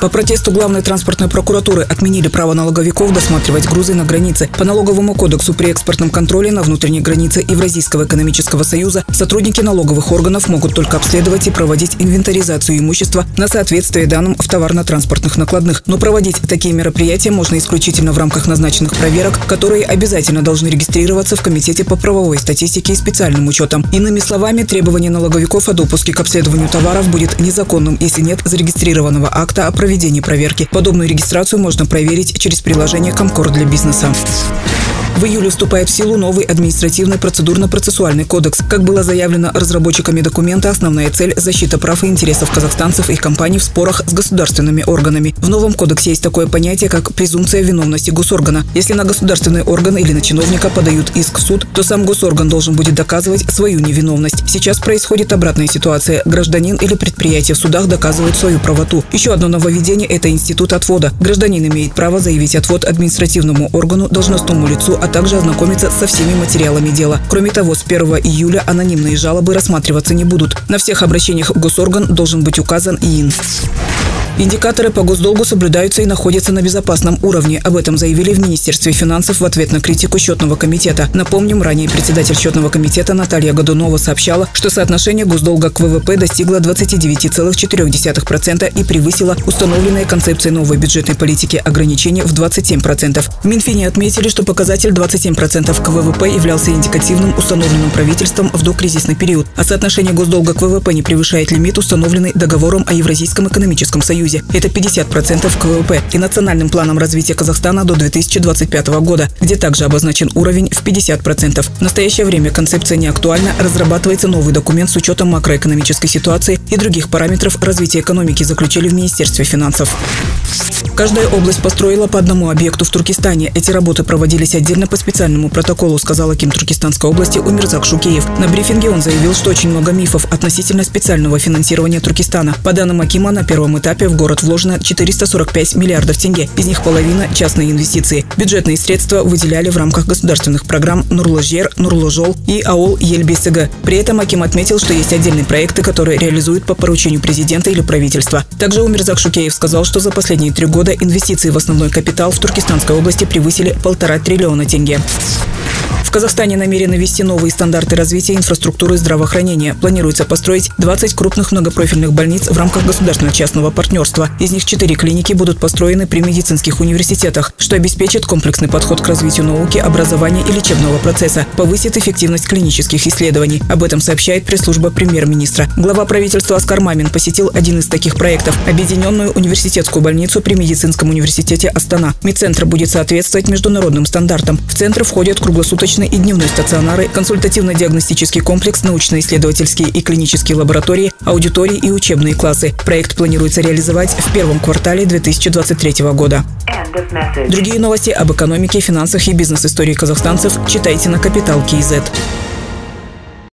По протесту главной транспортной прокуратуры отменили право налоговиков досматривать грузы на границе. По налоговому кодексу при экспортном контроле на внутренней границе Евразийского экономического союза сотрудники налоговых органов могут только обследовать и проводить инвентаризацию имущества на соответствие данным в товарно-транспортных накладных. Но проводить такие мероприятия можно исключительно в рамках назначенных проверок, которые обязательно должны регистрироваться в Комитете по правовой статистике и специальным учетам. Иными словами, требование налоговиков о допуске к обследованию товаров будет незаконным, если нет зарегистрированного акта о проведении проверки. Подобную регистрацию можно проверить через приложение «Комкор для бизнеса». В июле вступает в силу новый административный процедурно-процессуальный кодекс. Как было заявлено разработчиками документа, основная цель – защита прав и интересов казахстанцев и компаний в спорах с государственными органами. В новом кодексе есть такое понятие, как презумпция виновности госоргана. Если на государственный орган или на чиновника подают иск в суд, то сам госорган должен будет доказывать свою невиновность. Сейчас происходит обратная ситуация. Гражданин или предприятие в судах доказывают свою правоту. Еще одно нововведение – это институт отвода. Гражданин имеет право заявить отвод административному органу, должностному лицу, а также ознакомиться со всеми материалами дела. Кроме того, с 1 июля анонимные жалобы рассматриваться не будут. На всех обращениях в госорган должен быть указан ИИН. Индикаторы по госдолгу соблюдаются и находятся на безопасном уровне. Об этом заявили в Министерстве финансов в ответ на критику счетного комитета. Напомним, ранее председатель счетного комитета Наталья Годунова сообщала, что соотношение госдолга к ВВП достигло 29,4% и превысило установленные концепцией новой бюджетной политики ограничения в 27%. В Минфине отметили, что показатель 27% к ВВП являлся индикативным, установленным правительством в докризисный период, а соотношение госдолга к ВВП не превышает лимит, установленный договором о Евразийском экономическом союзе. Союзе. Это 50% к ВВП и национальным планом развития Казахстана до 2025 года, где также обозначен уровень в 50%. В настоящее время концепция не актуальна, разрабатывается новый документ с учетом макроэкономической ситуации и других параметров развития экономики, заключили в Министерстве финансов. Каждая область построила по одному объекту в Туркестане. Эти работы проводились отдельно по специальному протоколу, сказал Аким Туркестанской области Умирзак Шукеев. На брифинге он заявил, что очень много мифов относительно специального финансирования Туркестана. По данным Акима, на первом этапе в город вложено 445 миллиардов тенге. Из них половина – частные инвестиции. Бюджетные средства выделяли в рамках государственных программ Нурлажер, Нурлажол и АОЛ Ельбисыга. При этом Аким отметил, что есть отдельные проекты, которые реализуют по поручению президента или правительства. Также Умирзак Шукеев сказал, что за последние три года инвестиции в основной капитал в Туркестанской области превысили полтора триллиона тенге. В Казахстане намерены ввести новые стандарты развития инфраструктуры здравоохранения. Планируется построить 20 крупных многопрофильных больниц в рамках государственно-частного партнерства. Из них 4 клиники будут построены при медицинских университетах, что обеспечит комплексный подход к развитию науки, образования и лечебного процесса, повысит эффективность клинических исследований. Об этом сообщает пресс-служба премьер-министра. Глава правительства Оскар Мамин посетил один из таких проектов – Объединенную университетскую больницу при медицинском университете Астана. Медцентр будет соответствовать международным стандартам. В центр входят круглосуточные круглосуточной и дневной стационары, консультативно-диагностический комплекс, научно-исследовательские и клинические лаборатории, аудитории и учебные классы. Проект планируется реализовать в первом квартале 2023 года. Другие новости об экономике, финансах и бизнес-истории казахстанцев читайте на Капитал Киезет.